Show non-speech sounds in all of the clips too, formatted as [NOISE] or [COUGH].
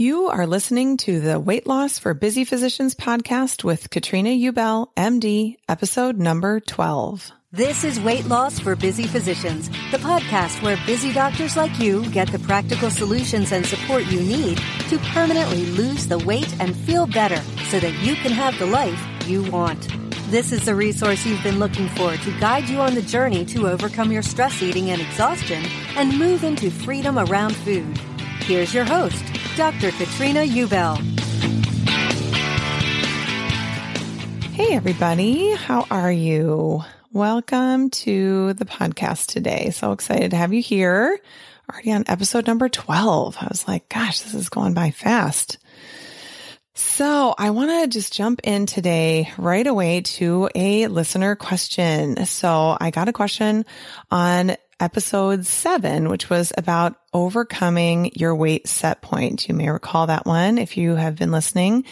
You are listening to the Weight Loss for Busy Physicians podcast with Katrina Ubel, MD, episode number 12. This is Weight Loss for Busy Physicians, the podcast where busy doctors like you get the practical solutions and support you need to permanently lose the weight and feel better so that you can have the life you want. This is the resource you've been looking for to guide you on the journey to overcome your stress eating and exhaustion and move into freedom around food. Here's your host, Dr. Katrina Ubel. Hey, everybody. How are you? Welcome to the podcast today. So excited to have you here. Already on episode number 12. I was like, gosh, this is going by fast. So I want to just jump in today right away to a listener question. So I got a question on episode seven, which was about overcoming your weight set point. You may recall that one if you have been listening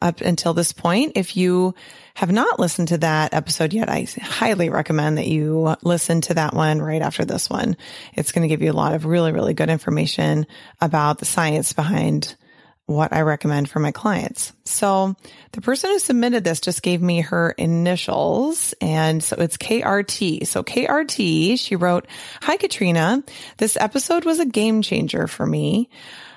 up until this point. If you have not listened to that episode yet, I highly recommend that you listen to that one right after this one. It's going to give you a lot of really, really good information about the science behind what I recommend for my clients. So the person who submitted this just gave me her initials. And so it's KRT. So KRT, she wrote, Hi, Katrina. This episode was a game changer for me.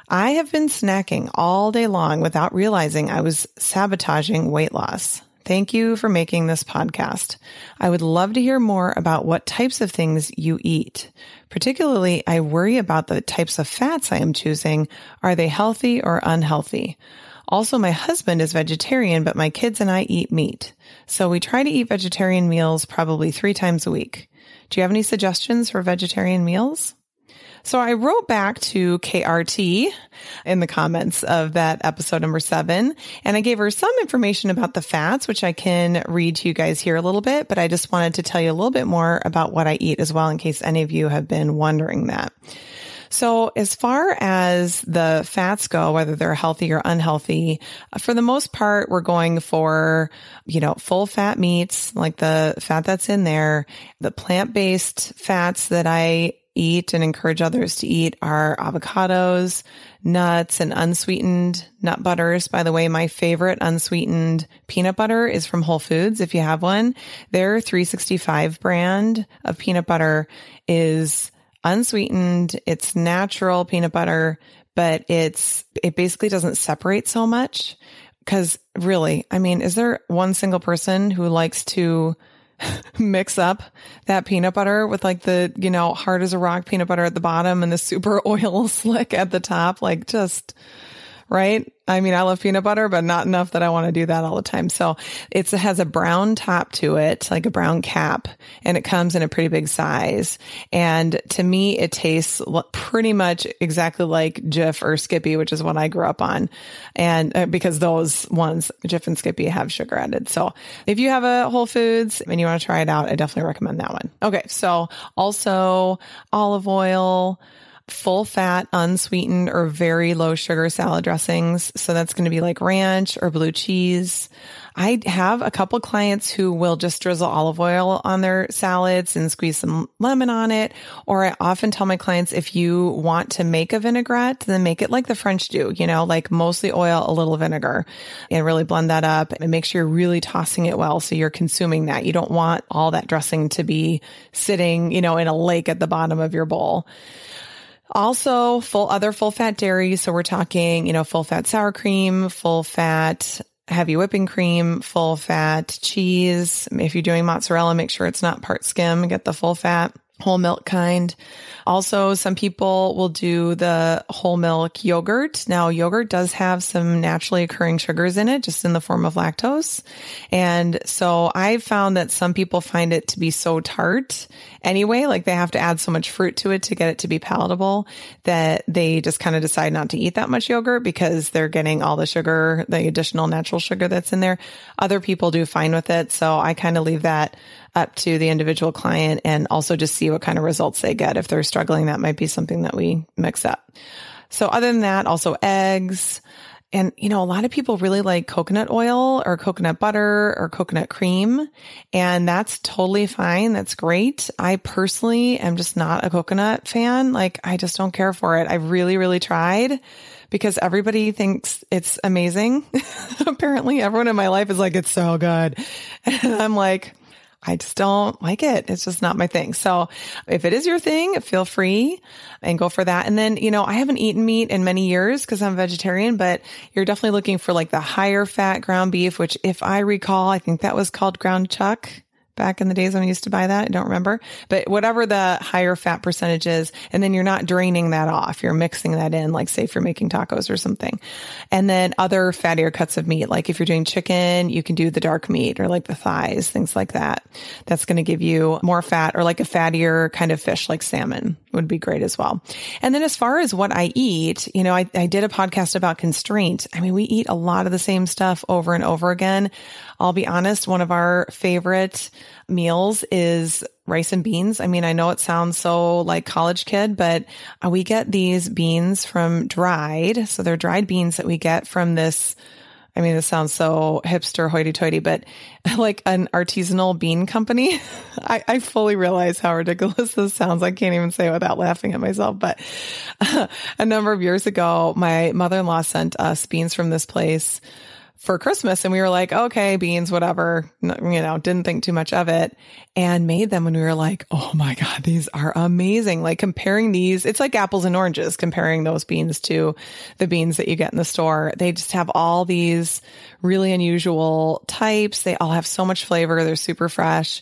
I have been snacking all day long without realizing I was sabotaging weight loss. Thank you for making this podcast. I would love to hear more about what types of things you eat. Particularly, I worry about the types of fats I am choosing. Are they healthy or unhealthy? Also, my husband is vegetarian, but my kids and I eat meat. So we try to eat vegetarian meals probably three times a week. Do you have any suggestions for vegetarian meals? So I wrote back to KRT in the comments of that episode number seven, and I gave her some information about the fats, which I can read to you guys here a little bit, but I just wanted to tell you a little bit more about what I eat as well, in case any of you have been wondering that. So as far as the fats go, whether they're healthy or unhealthy, for the most part, we're going for, you know, full fat meats, like the fat that's in there, the plant-based fats that I eat and encourage others to eat are avocados, nuts, and unsweetened nut butters. By the way, my favorite unsweetened peanut butter is from Whole Foods. If you have one, their 365 brand of peanut butter is unsweetened. It's natural peanut butter, but it's, it basically doesn't separate so much. Cause really, I mean, is there one single person who likes to [LAUGHS] mix up that peanut butter with like the, you know, hard as a rock peanut butter at the bottom and the super [LAUGHS] oil slick at the top. Like just, right? I mean, I love peanut butter, but not enough that I want to do that all the time. So it has a brown top to it, like a brown cap, and it comes in a pretty big size. And to me, it tastes pretty much exactly like Jif or Skippy, which is what I grew up on. And uh, because those ones, Jif and Skippy have sugar added. So if you have a Whole Foods and you want to try it out, I definitely recommend that one. Okay. So also olive oil, full fat, unsweetened, or very low sugar salad dressings. So that's going to be like ranch or blue cheese. I have a couple clients who will just drizzle olive oil on their salads and squeeze some lemon on it. Or I often tell my clients if you want to make a vinaigrette, then make it like the French do, you know, like mostly oil, a little vinegar and really blend that up and make sure you're really tossing it well. So you're consuming that. You don't want all that dressing to be sitting, you know, in a lake at the bottom of your bowl. Also, full other full fat dairy. So we're talking, you know, full fat sour cream, full fat heavy whipping cream, full fat cheese. If you're doing mozzarella, make sure it's not part skim, get the full fat whole milk kind. Also, some people will do the whole milk yogurt. Now, yogurt does have some naturally occurring sugars in it, just in the form of lactose. And so I've found that some people find it to be so tart anyway, like they have to add so much fruit to it to get it to be palatable that they just kind of decide not to eat that much yogurt because they're getting all the sugar, the additional natural sugar that's in there. Other people do fine with it. So I kind of leave that up to the individual client and also just see what kind of results they get. If they're struggling, that might be something that we mix up. So other than that, also eggs. And, you know, a lot of people really like coconut oil or coconut butter or coconut cream. And that's totally fine. That's great. I personally am just not a coconut fan. Like, I just don't care for it. I've really, really tried because everybody thinks it's amazing. [LAUGHS] Apparently, everyone in my life is like, it's so good. [LAUGHS] And I'm like, I just don't like it. It's just not my thing. So if it is your thing, feel free and go for that. And then, you know, I haven't eaten meat in many years because I'm vegetarian, but you're definitely looking for like the higher fat ground beef, which if I recall, I think that was called ground chuck back in the days when I used to buy that. I don't remember, but whatever the higher fat percentage is, and then you're not draining that off. You're mixing that in, like say if you're making tacos or something. And then other fattier cuts of meat, like if you're doing chicken, you can do the dark meat or like the thighs, things like that. That's going to give you more fat or like a fattier kind of fish like salmon would be great as well. And then as far as what I eat, you know, I, I did a podcast about constraint. I mean, we eat a lot of the same stuff over and over again. I'll be honest, one of our favorite meals is rice and beans. I mean, I know it sounds so like college kid, but we get these beans from dried. So they're dried beans that we get from this I mean, this sounds so hipster hoity toity, but [LAUGHS] like an artisanal bean company. [LAUGHS] I, I, fully realize how ridiculous this sounds. I can't even say it without laughing at myself. But uh, [LAUGHS] a number of years ago, my mother in law sent us beans from this place for Christmas. And we were like, okay, beans, whatever, you know, didn't think too much of it and made them. And we were like, oh my God, these are amazing. Like comparing these, it's like apples and oranges, comparing those beans to the beans that you get in the store. They just have all these really unusual types. They all have so much flavor. They're super fresh.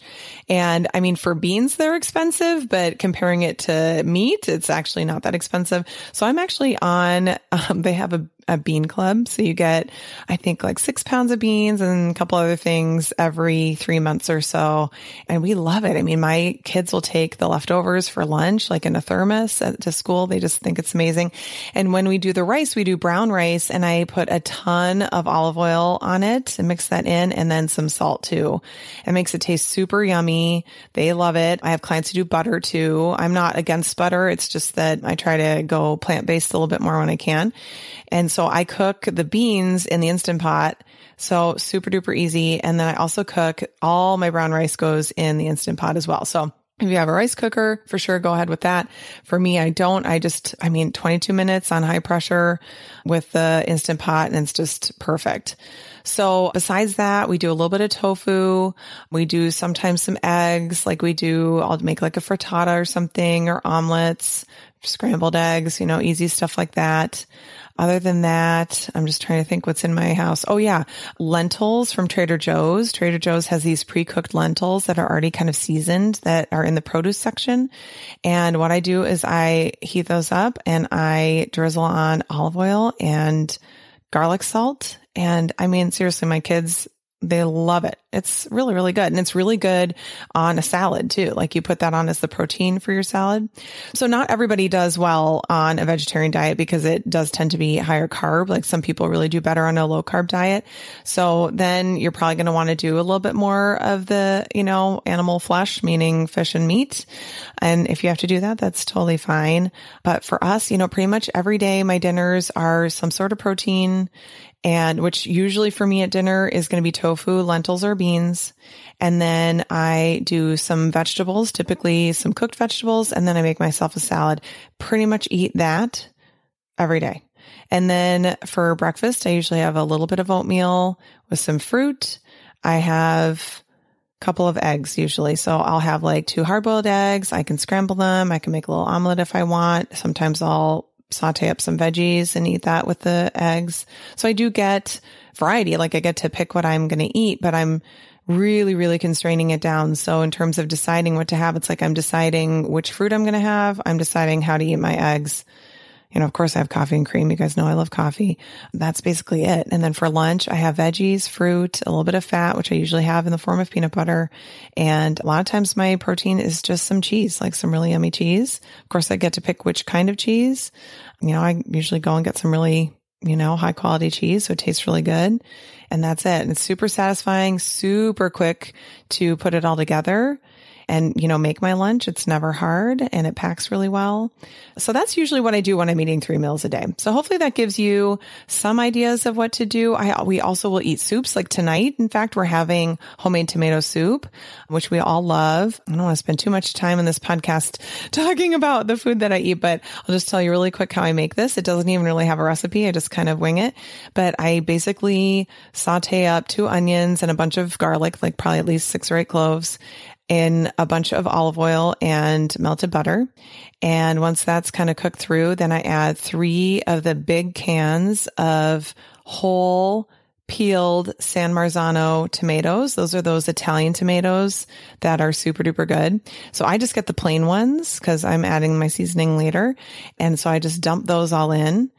And I mean, for beans, they're expensive, but comparing it to meat, it's actually not that expensive. So I'm actually on, [LAUGHS] um, they have a, a bean club. So you get, I think like six pounds of beans and a couple other things every three months or so. And we love it. I mean, my kids will take the leftovers for lunch, like in a thermos at, to school. They just think it's amazing. And when we do the rice, we do brown rice and I put a ton of olive oil on it and mix that in and then some salt too. It makes it taste super yummy. They love it. I have clients who do butter too. I'm not against butter. It's just that I try to go plant based a little bit more when I can. And so I cook the beans in the Instant Pot. So super duper easy. And then I also cook all my brown rice goes in the Instant Pot as well. So if you have a rice cooker, for sure, go ahead with that. For me, I don't. I just, I mean, 22 minutes on high pressure with the Instant Pot and it's just perfect. So besides that, we do a little bit of tofu. We do sometimes some eggs, like we do, I'll make like a frittata or something or omelets, scrambled eggs, you know, easy stuff like that. Other than that, I'm just trying to think what's in my house. Oh yeah, lentils from Trader Joe's. Trader Joe's has these pre-cooked lentils that are already kind of seasoned that are in the produce section. And what I do is I heat those up and I drizzle on olive oil and garlic salt. And I mean, seriously, my kids, they love it. It's really, really good. And it's really good on a salad too. Like you put that on as the protein for your salad. So not everybody does well on a vegetarian diet because it does tend to be higher carb. Like some people really do better on a low carb diet. So then you're probably going to want to do a little bit more of the, you know, animal flesh, meaning fish and meat. And if you have to do that, that's totally fine. But for us, you know, pretty much every day my dinners are some sort of protein and which usually for me at dinner is going to be tofu, lentils, or beans. And then I do some vegetables, typically some cooked vegetables, and then I make myself a salad. Pretty much eat that every day. And then for breakfast, I usually have a little bit of oatmeal with some fruit. I have a couple of eggs usually. So I'll have like two hard boiled eggs. I can scramble them. I can make a little omelet if I want. Sometimes I'll saute up some veggies and eat that with the eggs. So I do get variety. Like I get to pick what I'm going to eat, but I'm really, really constraining it down. So in terms of deciding what to have, it's like I'm deciding which fruit I'm going to have. I'm deciding how to eat my eggs you know, of course I have coffee and cream. You guys know I love coffee. That's basically it. And then for lunch, I have veggies, fruit, a little bit of fat, which I usually have in the form of peanut butter. And a lot of times my protein is just some cheese, like some really yummy cheese. Of course, I get to pick which kind of cheese. You know, I usually go and get some really, you know, high quality cheese. So it tastes really good. And that's it. And it's super satisfying, super quick to put it all together and, you know, make my lunch. It's never hard and it packs really well. So that's usually what I do when I'm eating three meals a day. So hopefully that gives you some ideas of what to do. I, we also will eat soups like tonight. In fact, we're having homemade tomato soup, which we all love. I don't want to spend too much time in this podcast [LAUGHS] talking about the food that I eat, but I'll just tell you really quick how I make this. It doesn't even really have a recipe. I just kind of wing it, but I basically saute up two onions and a bunch of garlic, like probably at least six or eight cloves in a bunch of olive oil and melted butter. And once that's kind of cooked through, then I add three of the big cans of whole peeled San Marzano tomatoes. Those are those Italian tomatoes that are super duper good. So I just get the plain ones because I'm adding my seasoning later. And so I just dump those all in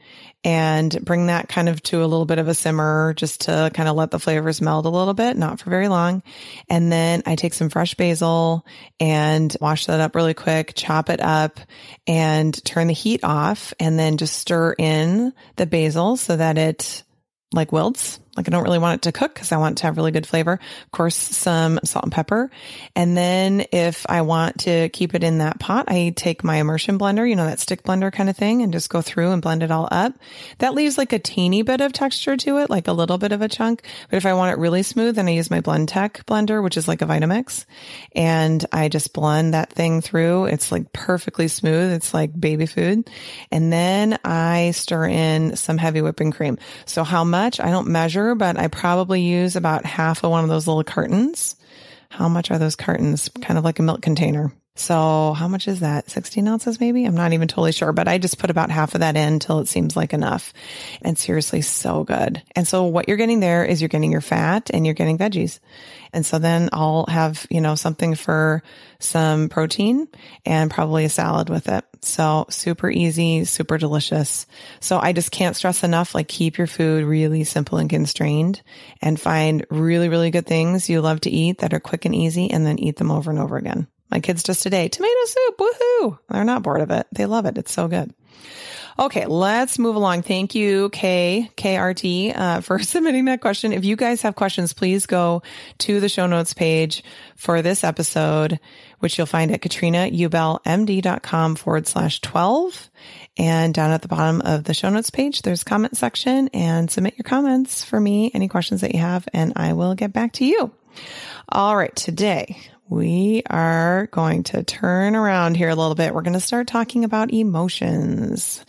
and bring that kind of to a little bit of a simmer just to kind of let the flavors meld a little bit, not for very long. And then I take some fresh basil and wash that up really quick, chop it up and turn the heat off and then just stir in the basil so that it like wilts like I don't really want it to cook because I want to have really good flavor. Of course, some salt and pepper. And then if I want to keep it in that pot, I take my immersion blender, you know, that stick blender kind of thing and just go through and blend it all up. That leaves like a teeny bit of texture to it, like a little bit of a chunk. But if I want it really smooth, then I use my Blendtec blender, which is like a Vitamix and I just blend that thing through. It's like perfectly smooth. It's like baby food. And then I stir in some heavy whipping cream. So how much? I don't measure measure, but I probably use about half of one of those little cartons. How much are those cartons? Kind of like a milk container. So how much is that? 16 ounces maybe? I'm not even totally sure, but I just put about half of that in till it seems like enough. And seriously, so good. And so what you're getting there is you're getting your fat and you're getting veggies. And so then I'll have, you know, something for some protein and probably a salad with it. So super easy, super delicious. So I just can't stress enough, like keep your food really simple and constrained and find really, really good things you love to eat that are quick and easy and then eat them over and over again. My kids just today, tomato soup, woohoo. They're not bored of it. They love it. It's so good. Okay, let's move along. Thank you, K KRT, uh, for [LAUGHS] submitting that question. If you guys have questions, please go to the show notes page for this episode, which you'll find at katrinaubelmd.com forward slash 12. And down at the bottom of the show notes page, there's comment section and submit your comments for me, any questions that you have, and I will get back to you. All right. Today we are going to turn around here a little bit. We're going to start talking about emotions.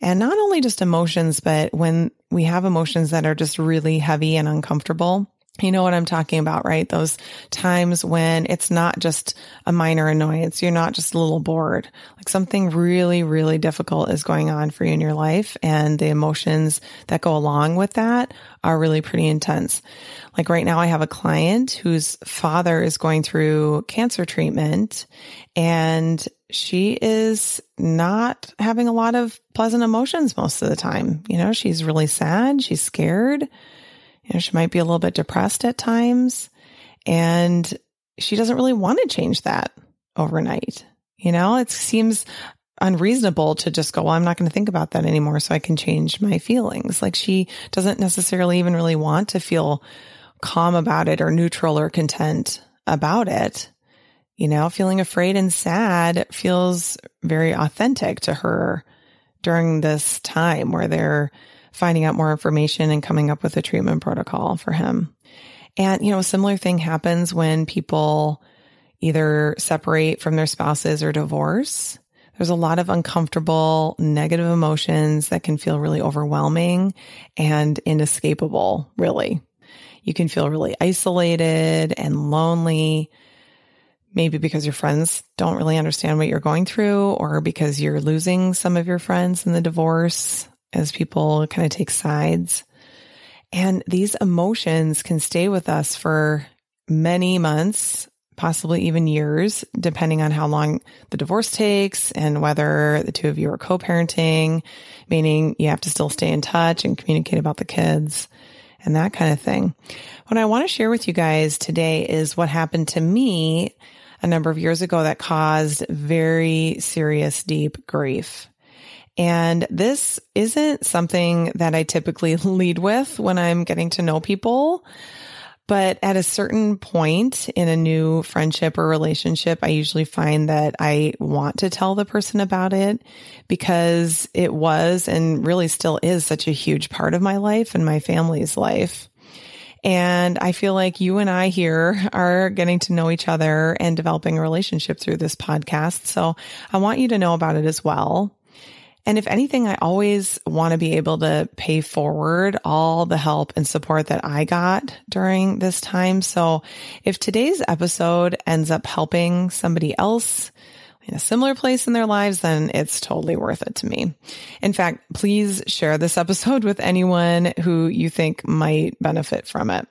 And not only just emotions, but when we have emotions that are just really heavy and uncomfortable, You know what I'm talking about, right? Those times when it's not just a minor annoyance. You're not just a little bored. Like something really, really difficult is going on for you in your life. And the emotions that go along with that are really pretty intense. Like right now, I have a client whose father is going through cancer treatment and she is not having a lot of pleasant emotions most of the time. You know, she's really sad. She's scared you know, she might be a little bit depressed at times and she doesn't really want to change that overnight. You know, it seems unreasonable to just go, well, I'm not going to think about that anymore so I can change my feelings. Like she doesn't necessarily even really want to feel calm about it or neutral or content about it. You know, feeling afraid and sad feels very authentic to her during this time where they're finding out more information and coming up with a treatment protocol for him. And, you know, a similar thing happens when people either separate from their spouses or divorce. There's a lot of uncomfortable, negative emotions that can feel really overwhelming and inescapable, really. You can feel really isolated and lonely, maybe because your friends don't really understand what you're going through or because you're losing some of your friends in the divorce as people kind of take sides. And these emotions can stay with us for many months, possibly even years, depending on how long the divorce takes and whether the two of you are co parenting, meaning you have to still stay in touch and communicate about the kids and that kind of thing. What I want to share with you guys today is what happened to me a number of years ago that caused very serious, deep grief. And this isn't something that I typically [LAUGHS] lead with when I'm getting to know people. But at a certain point in a new friendship or relationship, I usually find that I want to tell the person about it because it was and really still is such a huge part of my life and my family's life. And I feel like you and I here are getting to know each other and developing a relationship through this podcast. So I want you to know about it as well. And if anything, I always want to be able to pay forward all the help and support that I got during this time. So if today's episode ends up helping somebody else in a similar place in their lives, then it's totally worth it to me. In fact, please share this episode with anyone who you think might benefit from it.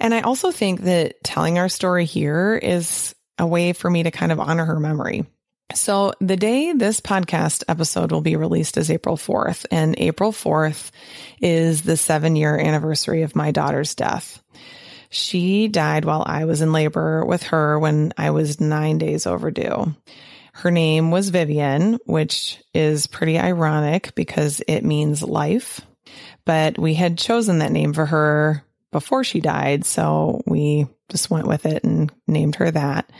And I also think that telling our story here is a way for me to kind of honor her memory. So the day this podcast episode will be released is April 4th and April 4th is the seven year anniversary of my daughter's death. She died while I was in labor with her when I was nine days overdue. Her name was Vivian, which is pretty ironic because it means life, but we had chosen that name for her before she died. So we just went with it and named her that.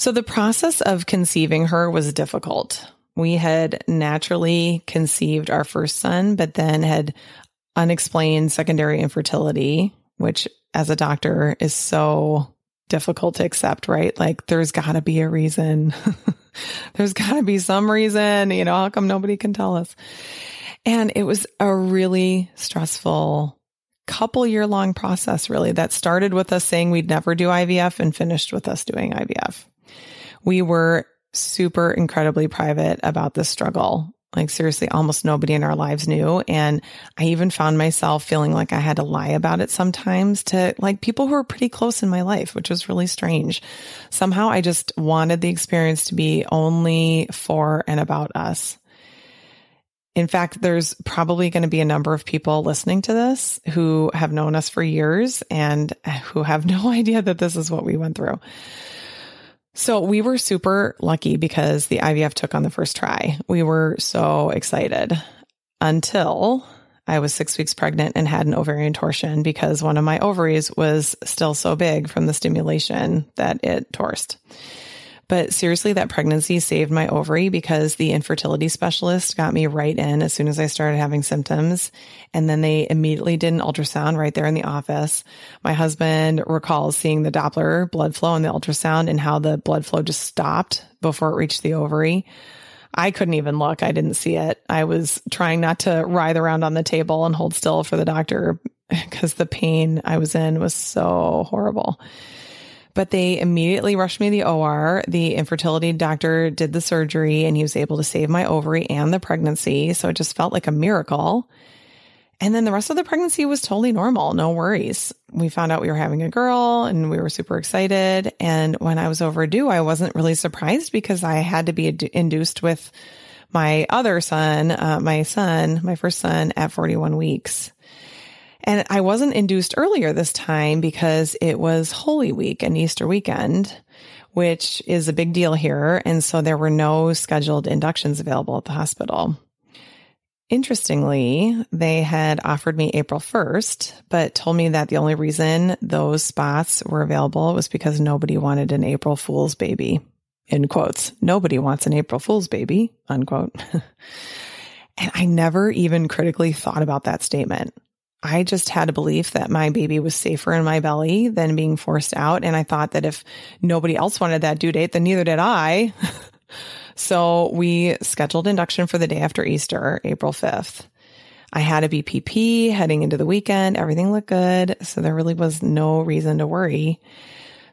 So the process of conceiving her was difficult. We had naturally conceived our first son, but then had unexplained secondary infertility, which as a doctor is so difficult to accept, right? Like there's got to be a reason. [LAUGHS] there's got to be some reason, you know, how come nobody can tell us? And it was a really stressful couple year long process, really, that started with us saying we'd never do IVF and finished with us doing IVF we were super incredibly private about this struggle. Like seriously, almost nobody in our lives knew. And I even found myself feeling like I had to lie about it sometimes to like people who were pretty close in my life, which was really strange. Somehow I just wanted the experience to be only for and about us. In fact, there's probably going to be a number of people listening to this who have known us for years and who have [LAUGHS] no idea that this is what we went through. So we were super lucky because the IVF took on the first try. We were so excited until I was six weeks pregnant and had an ovarian torsion because one of my ovaries was still so big from the stimulation that it torsed. But seriously, that pregnancy saved my ovary because the infertility specialist got me right in as soon as I started having symptoms. And then they immediately did an ultrasound right there in the office. My husband recalls seeing the Doppler blood flow in the ultrasound and how the blood flow just stopped before it reached the ovary. I couldn't even look. I didn't see it. I was trying not to writhe around on the table and hold still for the doctor [LAUGHS] because the pain I was in was so horrible. But they immediately rushed me to the OR. The infertility doctor did the surgery and he was able to save my ovary and the pregnancy. So it just felt like a miracle. And then the rest of the pregnancy was totally normal, no worries. We found out we were having a girl and we were super excited. And when I was overdue, I wasn't really surprised because I had to be induced with my other son, uh, my son, my first son at 41 weeks. And I wasn't induced earlier this time because it was Holy Week and Easter weekend, which is a big deal here. And so there were no scheduled inductions available at the hospital. Interestingly, they had offered me April 1st, but told me that the only reason those spots were available was because nobody wanted an April Fool's baby. In quotes, nobody wants an April Fool's baby, unquote. [LAUGHS] and I never even critically thought about that statement. I just had a belief that my baby was safer in my belly than being forced out. And I thought that if nobody else wanted that due date, then neither did I. [LAUGHS] So we scheduled induction for the day after Easter, April 5th. I had a BPP heading into the weekend. Everything looked good. So there really was no reason to worry.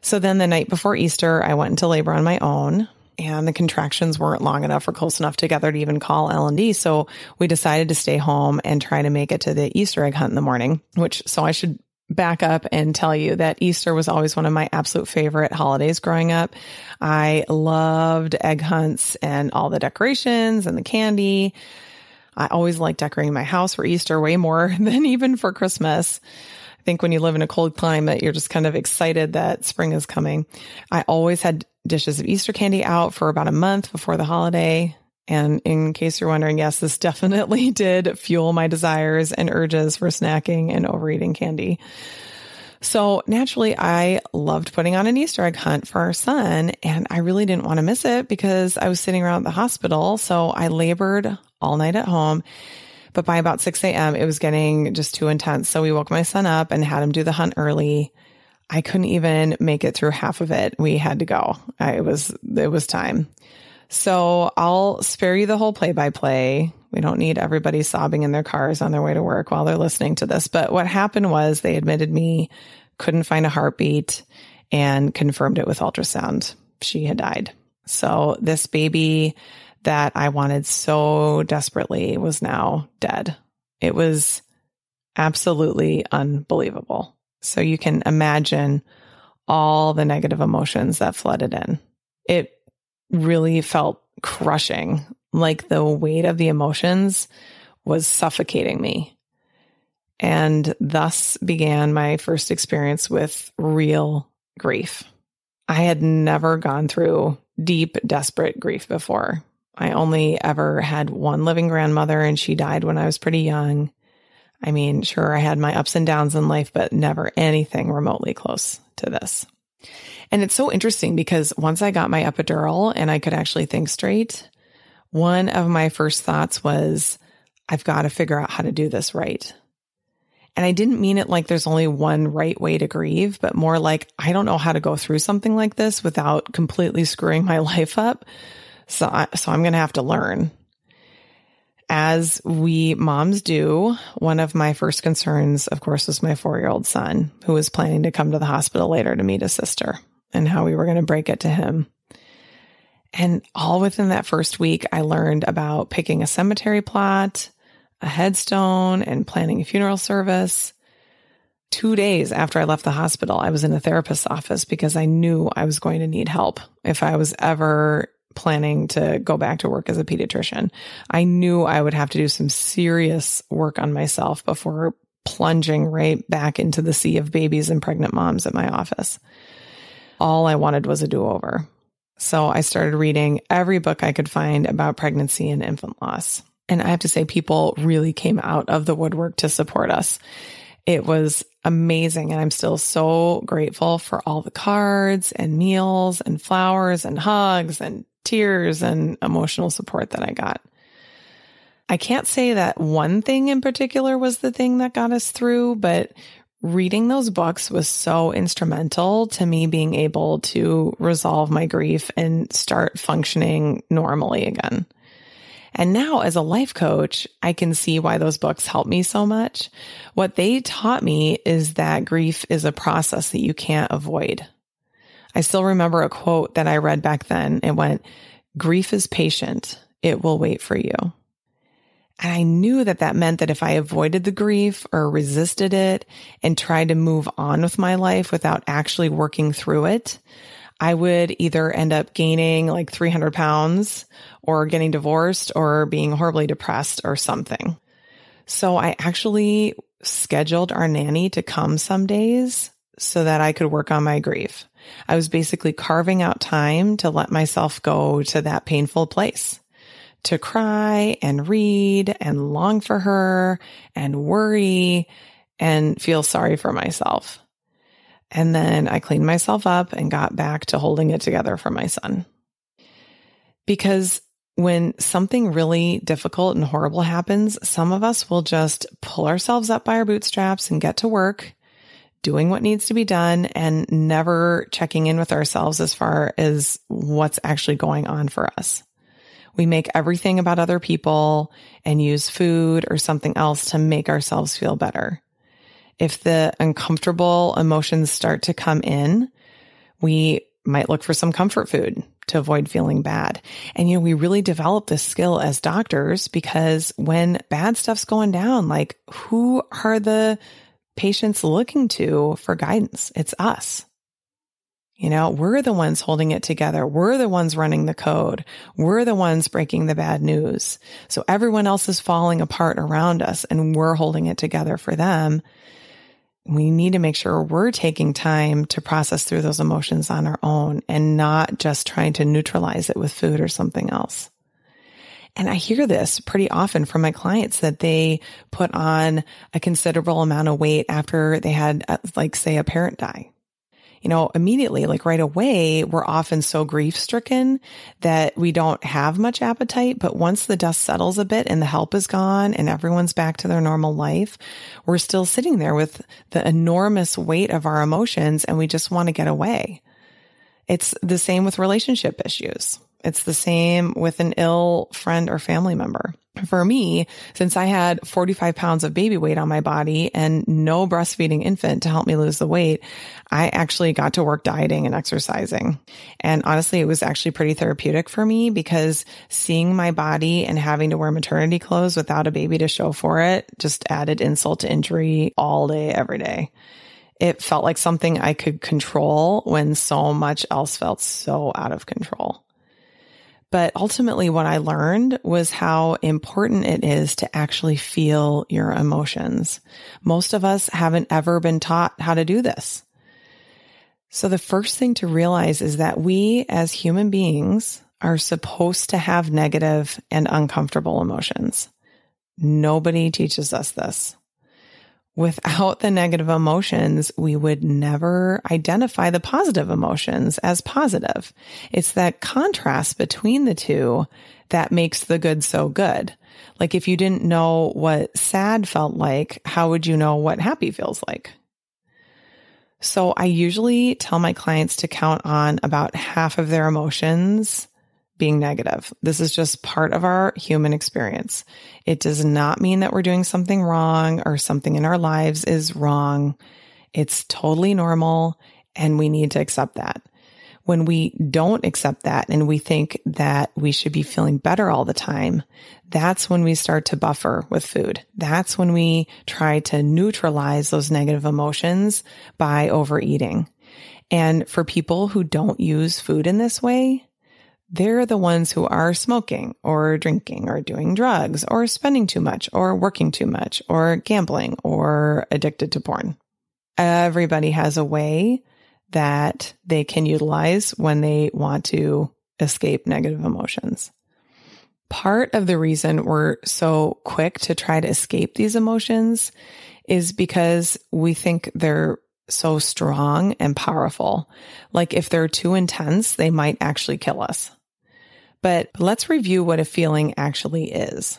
So then the night before Easter, I went into labor on my own and the contractions weren't long enough or close enough together to even call L&D. So we decided to stay home and try to make it to the Easter egg hunt in the morning, which, so I should back up and tell you that Easter was always one of my absolute favorite holidays growing up. I loved egg hunts and all the decorations and the candy. I always liked decorating my house for Easter way more [LAUGHS] than even for Christmas. I think when you live in a cold climate, you're just kind of excited that spring is coming. I always had dishes of Easter candy out for about a month before the holiday. And in case you're wondering, yes, this [LAUGHS] definitely did fuel my desires and urges for snacking and overeating candy. So naturally, I loved putting on an Easter egg hunt for our son, and I really didn't want to miss it because I was sitting around the hospital. So I labored all night at home. But by about 6 a.m., it was getting just too intense. So we woke my son up and had him do the hunt early. I couldn't even make it through half of it. We had to go. I, it was, it was time. So I'll spare you the whole play by play. We don't need everybody sobbing in their cars on their way to work while they're listening to this. But what happened was they admitted me, couldn't find a heartbeat, and confirmed it with ultrasound. She had died. So this baby that I wanted so desperately was now dead. It was absolutely unbelievable. So you can imagine all the negative emotions that flooded in. It really felt crushing. Like the weight of the emotions was suffocating me. And thus began my first experience with real grief. I had never gone through deep, desperate grief before. I only ever had one living grandmother, and she died when I was pretty young. I mean, sure, I had my ups and downs in life, but never anything remotely close to this. And it's so interesting because once I got my epidural and I could actually think straight, one of my first thoughts was, I've got to figure out how to do this right. And I didn't mean it like there's only one right way to grieve, but more like I don't know how to go through something like this without completely screwing my [LAUGHS] life up. So, I, so I'm going to have to learn. As we moms do, one of my first concerns, of course, was my four year old son who was planning to come to the hospital later to meet his sister and how we were going to break it to him. And all within that first week, I learned about picking a cemetery plot, a headstone, and planning a funeral service. Two days after I left the hospital, I was in a therapist's office because I knew I was going to need help if I was ever planning to go back to work as a pediatrician. I knew I would have to do some serious work on myself before plunging right back into the sea of babies and pregnant moms at my office all I wanted was a do over. So I started reading every book I could find about pregnancy and infant loss. And I have to say, people really came out of the woodwork to support us. It was amazing. And I'm still so grateful for all the cards and meals and flowers and hugs and tears and emotional support that I got. I can't say that one thing in particular was the thing that got us through, but reading those books was so instrumental to me being able to resolve my grief and start functioning normally again. And now as a life coach, I can see why those books help me so much. What they taught me is that grief is a process that you can't avoid. I still remember a quote that I read back then. It went, grief is patient. It will wait for you. And I knew that that meant that if I avoided the grief or resisted it and tried to move on with my life without actually working through it, I would either end up gaining like 300 pounds or getting divorced or being horribly depressed or something. So I actually scheduled our nanny to come some days so that I could work on my grief. I was basically carving out time to let myself go to that painful place to cry and read and long for her and worry and feel sorry for myself. And then I cleaned myself up and got back to holding it together for my son. Because when something really difficult and horrible happens, some of us will just pull ourselves up by our bootstraps and get to work doing what needs to be done and never checking in with ourselves as far as what's actually going on for us. We make everything about other people and use food or something else to make ourselves feel better. If the uncomfortable emotions start to come in, we might look for some comfort food to avoid feeling bad. And, you know, we really develop this skill as doctors because when bad stuff's going down, like who are the patients looking to for guidance? It's us. You know, we're the ones holding it together. We're the ones running the code. We're the ones breaking the bad news. So everyone else is falling apart around us and we're holding it together for them. We need to make sure we're taking time to process through those emotions on our own and not just trying to neutralize it with food or something else. And I hear this pretty often from my clients that they put on a considerable amount of weight after they had, uh, like, say, a parent die you know, immediately, like right away, we're often so grief stricken that we don't have much appetite. But once the dust settles a bit and the help is gone and everyone's back to their normal life, we're still sitting there with the enormous weight of our emotions and we just want to get away. It's the same with relationship issues. It's the same with an ill friend or family member. For me, since I had 45 pounds of baby weight on my body and no breastfeeding infant to help me lose the weight, I actually got to work dieting and exercising. And honestly, it was actually pretty therapeutic for me because seeing my body and having to wear maternity clothes without a baby to show for it just added insult to injury all day, every day. It felt like something I could control when so much else felt so out of control. But ultimately, what I learned was how important it is to actually feel your emotions. Most of us haven't ever been taught how to do this. So the first thing to realize is that we as human beings are supposed to have negative and uncomfortable emotions. Nobody teaches us this. Without the negative emotions, we would never identify the positive emotions as positive. It's that contrast between the two that makes the good so good. Like if you didn't know what sad felt like, how would you know what happy feels like? So I usually tell my clients to count on about half of their emotions being negative. This is just part of our human experience. It does not mean that we're doing something wrong or something in our lives is wrong. It's totally normal and we need to accept that. When we don't accept that and we think that we should be feeling better all the time, that's when we start to buffer with food. That's when we try to neutralize those negative emotions by overeating. And for people who don't use food in this way, they're the ones who are smoking or drinking or doing drugs or spending too much or working too much or gambling or addicted to porn. Everybody has a way that they can utilize when they want to escape negative emotions. Part of the reason we're so quick to try to escape these emotions is because we think they're so strong and powerful. Like if they're too intense, they might actually kill us. But let's review what a feeling actually is.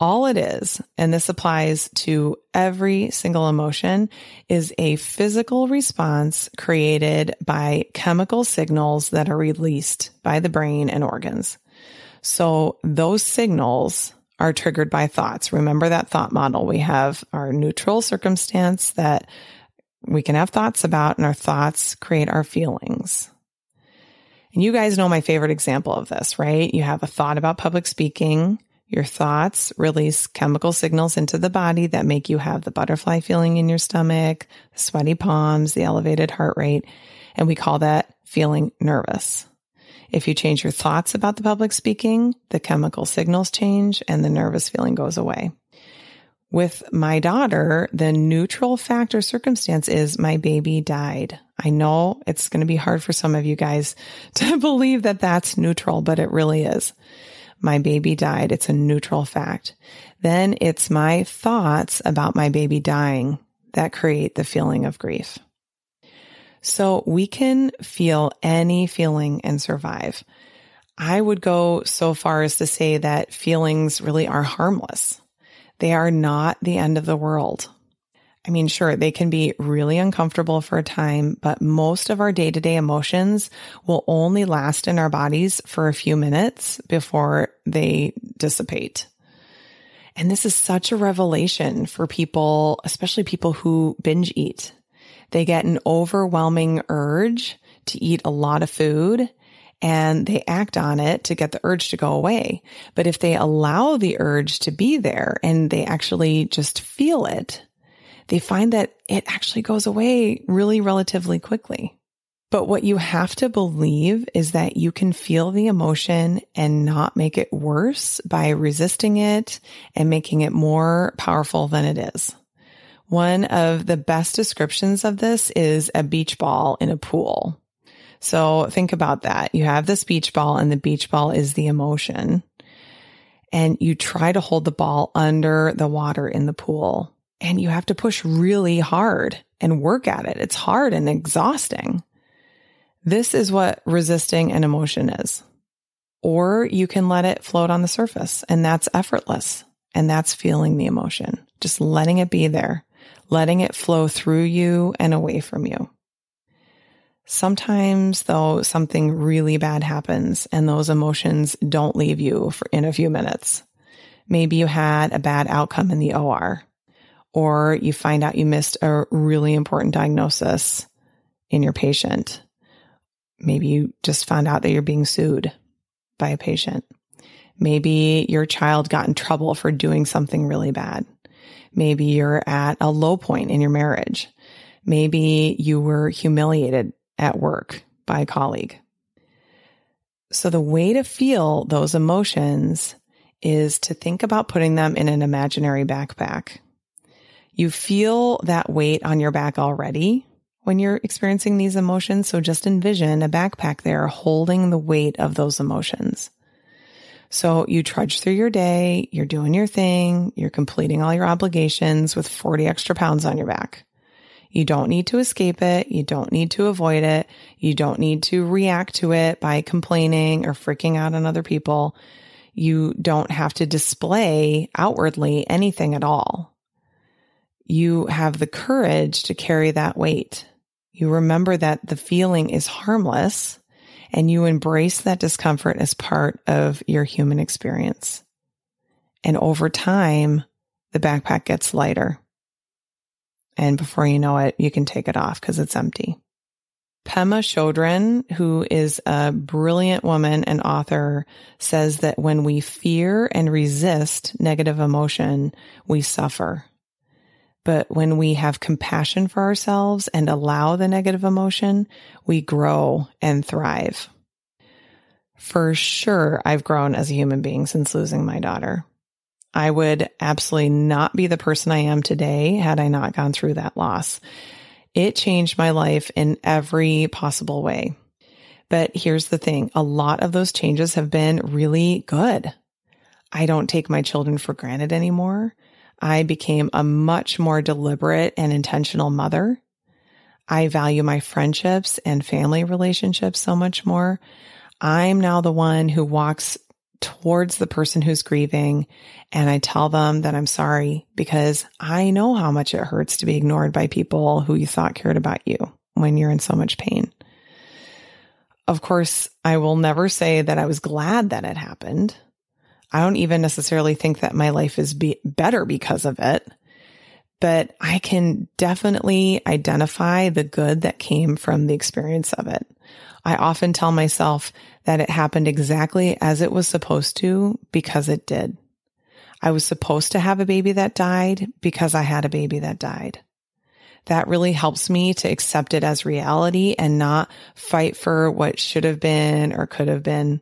All it is, and this applies to every single emotion, is a physical response created by chemical signals that are released by the brain and organs. So those signals are triggered by thoughts. Remember that thought model. We have our neutral circumstance that we can have thoughts about and our thoughts create our feelings. And you guys know my favorite example of this, right? You have a thought about public speaking. Your thoughts release chemical signals into the body that make you have the butterfly feeling in your stomach, sweaty palms, the elevated heart rate. And we call that feeling nervous. If you change your thoughts about the public speaking, the chemical signals change and the nervous feeling goes away. With my daughter, the neutral factor circumstance is my baby died. I know it's going to be hard for some of you guys [LAUGHS] to believe that that's neutral, but it really is. My baby died. It's a neutral fact. Then it's my thoughts about my baby dying that create the feeling of grief. So we can feel any feeling and survive. I would go so far as to say that feelings really are harmless. They are not the end of the world. I mean, sure, they can be really uncomfortable for a time, but most of our day to day emotions will only last in our bodies for a few minutes before they dissipate. And this is such a revelation for people, especially people who binge eat. They get an overwhelming urge to eat a lot of food and they act on it to get the urge to go away. But if they allow the urge to be there and they actually just feel it, they find that it actually goes away really relatively quickly. But what you have to believe is that you can feel the emotion and not make it worse by resisting it and making it more powerful than it is. One of the best descriptions of this is a beach ball in a pool. So think about that. You have this beach ball and the beach ball is the emotion and you try to hold the ball under the water in the pool and you have to push really hard and work at it. It's hard and exhausting. This is what resisting an emotion is. Or you can let it float on the surface and that's effortless. And that's feeling the emotion, just letting it be there, letting it flow through you and away from you. Sometimes though, something really bad happens and those emotions don't leave you for in a few minutes. Maybe you had a bad outcome in the OR or you find out you missed a really important diagnosis in your patient. Maybe you just found out that you're being sued by a patient. Maybe your child got in trouble for doing something really bad. Maybe you're at a low point in your marriage. Maybe you were humiliated at work by a colleague. So the way to feel those emotions is to think about putting them in an imaginary backpack. You feel that weight on your back already when you're experiencing these emotions. So just envision a backpack there holding the weight of those emotions. So you trudge through your day, you're doing your thing, you're completing all your obligations with 40 extra pounds on your back. You don't need to escape it. You don't need to avoid it. You don't need to react to it by complaining or freaking out on other people. You don't have to display outwardly anything at all. You have the courage to carry that weight. You remember that the feeling is harmless and you embrace that discomfort as part of your human experience. And over time, the backpack gets lighter. And before you know it, you can take it off because it's empty. Pema Chodron, who is a brilliant woman and author, says that when we fear and resist negative emotion, we suffer. But when we have compassion for ourselves and allow the negative emotion, we grow and thrive. For sure, I've grown as a human being since losing my daughter. I would absolutely not be the person I am today had I not gone through that loss. It changed my life in every possible way. But here's the thing. A lot of those changes have been really good. I don't take my children for granted anymore. I became a much more deliberate and intentional mother. I value my friendships and family relationships so much more. I'm now the one who walks towards the person who's grieving and I tell them that I'm sorry because I know how much it hurts to be ignored by people who you thought cared about you when you're in so much pain. of course, I will never say that I was glad that it happened. I don't even necessarily think that my life is be- better because of it, but I can definitely identify the good that came from the experience of it. I often tell myself that it happened exactly as it was supposed to because it did. I was supposed to have a baby that died because I had a baby that died. That really helps me to accept it as reality and not fight for what should have been or could have been.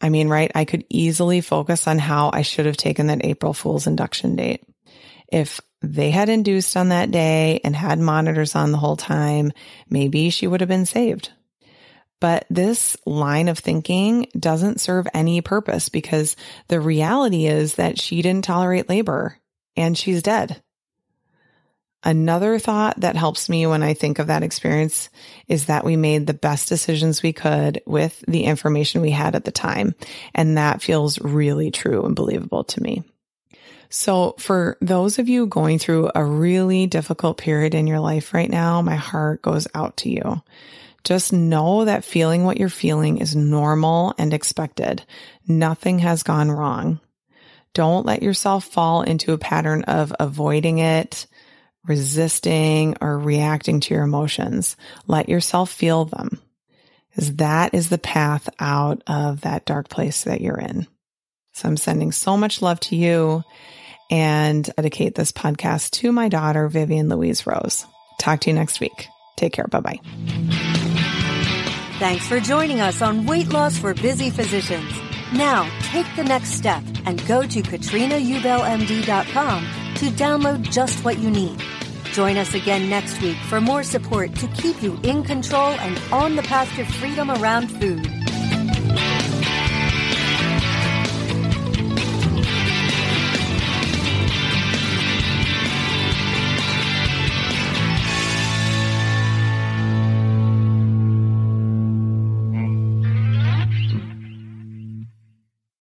I mean, right? I could easily focus on how I should have taken that April Fool's induction date. If they had induced on that day and had monitors on the whole time, maybe she would have been saved. But this line of thinking doesn't serve any purpose because the reality is that she didn't tolerate labor and she's dead. Another thought that helps me when I think of that experience is that we made the best decisions we could with the information we had at the time. And that feels really true and believable to me. So for those of you going through a really difficult period in your life right now, my heart goes out to you. Just know that feeling what you're feeling is normal and expected. Nothing has gone wrong. Don't let yourself fall into a pattern of avoiding it, resisting, or reacting to your emotions. Let yourself feel them. Because that is the path out of that dark place that you're in. So I'm sending so much love to you and dedicate this podcast to my daughter, Vivian Louise Rose. Talk to you next week. Take care. Bye bye. Thanks for joining us on Weight Loss for Busy Physicians. Now, take the next step and go to katrinaubellmd.com to download just what you need. Join us again next week for more support to keep you in control and on the path to freedom around food.